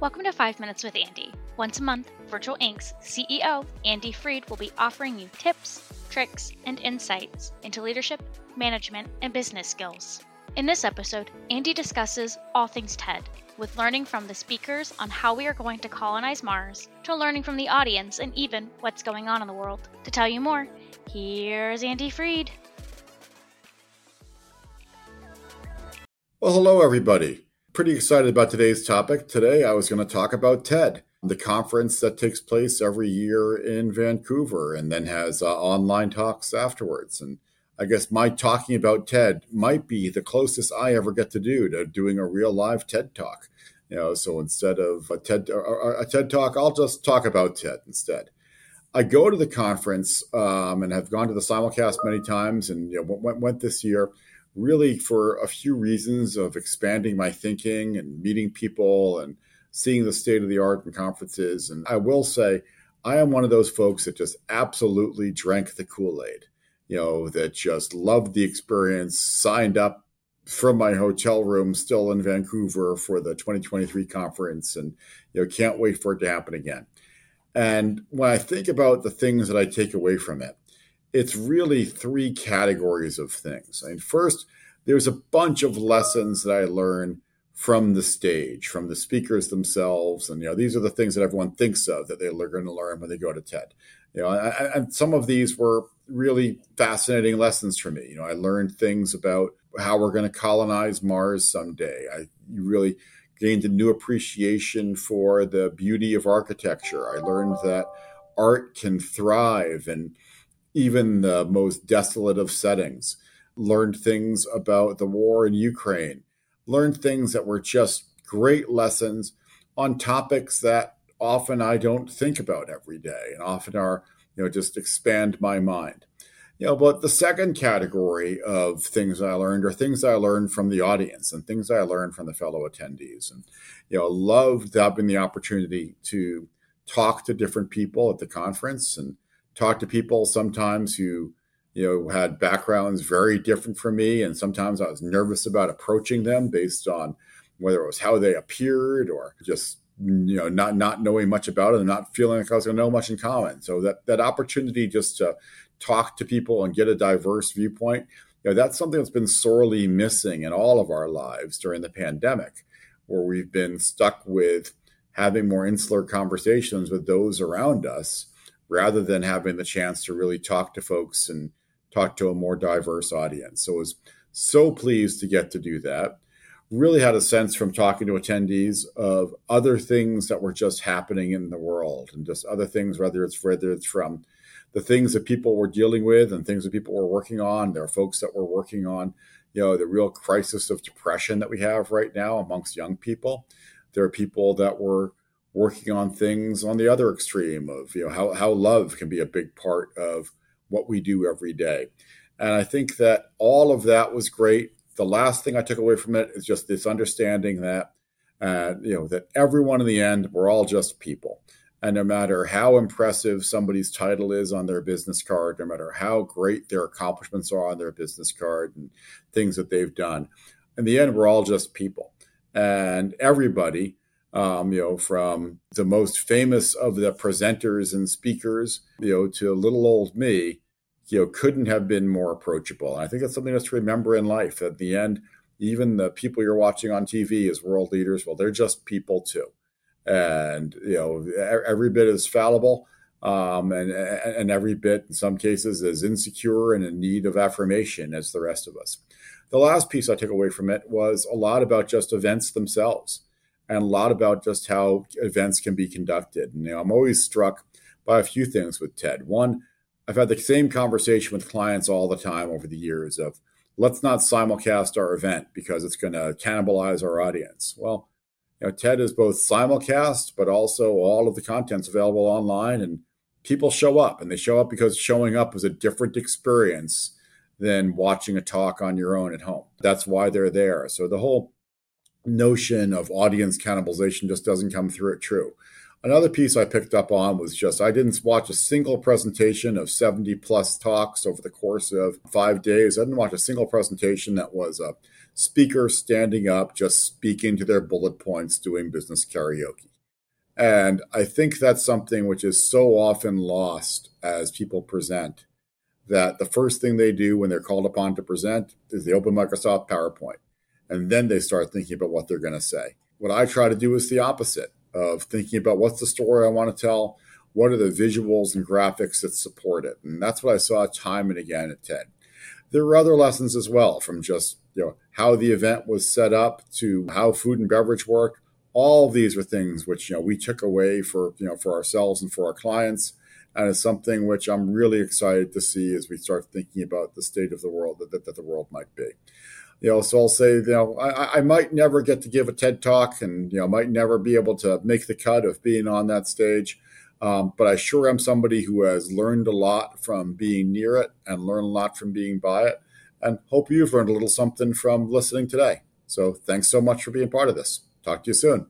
Welcome to 5 Minutes with Andy. Once a month, Virtual Inc.'s CEO, Andy Freed, will be offering you tips, tricks, and insights into leadership, management, and business skills. In this episode, Andy discusses all things TED, with learning from the speakers on how we are going to colonize Mars, to learning from the audience and even what's going on in the world. To tell you more, here's Andy Freed. Well, hello, everybody. Pretty excited about today's topic. Today, I was going to talk about TED, the conference that takes place every year in Vancouver and then has uh, online talks afterwards. And I guess my talking about TED might be the closest I ever get to do to doing a real live TED talk. You know, so instead of a TED a TED talk, I'll just talk about TED instead. I go to the conference um, and have gone to the simulcast many times, and you know, went, went this year really for a few reasons of expanding my thinking and meeting people and seeing the state of the art in conferences. And I will say, I am one of those folks that just absolutely drank the Kool Aid, you know, that just loved the experience, signed up from my hotel room still in Vancouver for the 2023 conference, and, you know, can't wait for it to happen again. And when I think about the things that I take away from it, it's really three categories of things. I mean, first, there's a bunch of lessons that I learned from the stage, from the speakers themselves, and you know these are the things that everyone thinks of that they're going to learn when they go to TED. You know, and some of these were really fascinating lessons for me. You know, I learned things about how we're going to colonize Mars someday. I really gained a new appreciation for the beauty of architecture. I learned that art can thrive and even the most desolate of settings, learned things about the war in Ukraine, learned things that were just great lessons on topics that often I don't think about every day and often are, you know, just expand my mind. You know, but the second category of things I learned are things I learned from the audience and things I learned from the fellow attendees. And, you know, loved having the opportunity to talk to different people at the conference and talked to people. Sometimes who you know had backgrounds very different from me and sometimes i was nervous about approaching them based on whether it was how they appeared or just you know not not knowing much about it and not feeling like i was going to know much in common. So that that opportunity just to talk to people and get a diverse viewpoint you know that's something that's been sorely missing in all of our lives during the pandemic where we've been stuck with having more insular conversations with those around us rather than having the chance to really talk to folks and talk to a more diverse audience. So I was so pleased to get to do that. Really had a sense from talking to attendees of other things that were just happening in the world and just other things, whether it's whether it's from the things that people were dealing with and things that people were working on. There are folks that were working on, you know, the real crisis of depression that we have right now amongst young people. There are people that were working on things on the other extreme of you know how, how love can be a big part of what we do every day. And i think that all of that was great. The last thing i took away from it is just this understanding that uh, you know that everyone in the end we're all just people. And no matter how impressive somebody's title is on their business card no matter how great their accomplishments are on their business card and things that they've done in the end we're all just people. And everybody um, you know, from the most famous of the presenters and speakers, you know, to little old me, you know, couldn't have been more approachable. And I think that's something that's to remember in life. At the end, even the people you're watching on TV as world leaders, well, they're just people too, and you know, every bit is fallible. Um, and and every bit, in some cases, is insecure and in need of affirmation as the rest of us. The last piece I took away from it was a lot about just events themselves and a lot about just how events can be conducted. And you know, I'm always struck by a few things with TED. One, I've had the same conversation with clients all the time over the years of let's not simulcast our event because it's going to cannibalize our audience. Well, you know, TED is both simulcast, but also all of the content's available online and people show up and they show up because showing up is a different experience than watching a talk on your own at home. That's why they're there. So the whole notion of audience cannibalization just doesn't come through it true. Another piece I picked up on was just I didn't watch a single presentation of 70 plus talks over the course of five days. I didn't watch a single presentation that was a speaker standing up, just speaking to their bullet points, doing business karaoke. And I think that's something which is so often lost as people present that the first thing they do when they're called upon to present is they open Microsoft PowerPoint and then they start thinking about what they're going to say. What I try to do is the opposite of thinking about what's the story I want to tell, what are the visuals and graphics that support it. And that's what I saw time and again at TED. There were other lessons as well from just you know how the event was set up to how food and beverage work. All these are things which you know we took away for you know for ourselves and for our clients and it's something which I'm really excited to see as we start thinking about the state of the world that, that, that the world might be. You know, so I'll say, you know, I, I might never get to give a TED talk, and you know, might never be able to make the cut of being on that stage. Um, but I sure am somebody who has learned a lot from being near it and learned a lot from being by it. And hope you've learned a little something from listening today. So thanks so much for being part of this. Talk to you soon.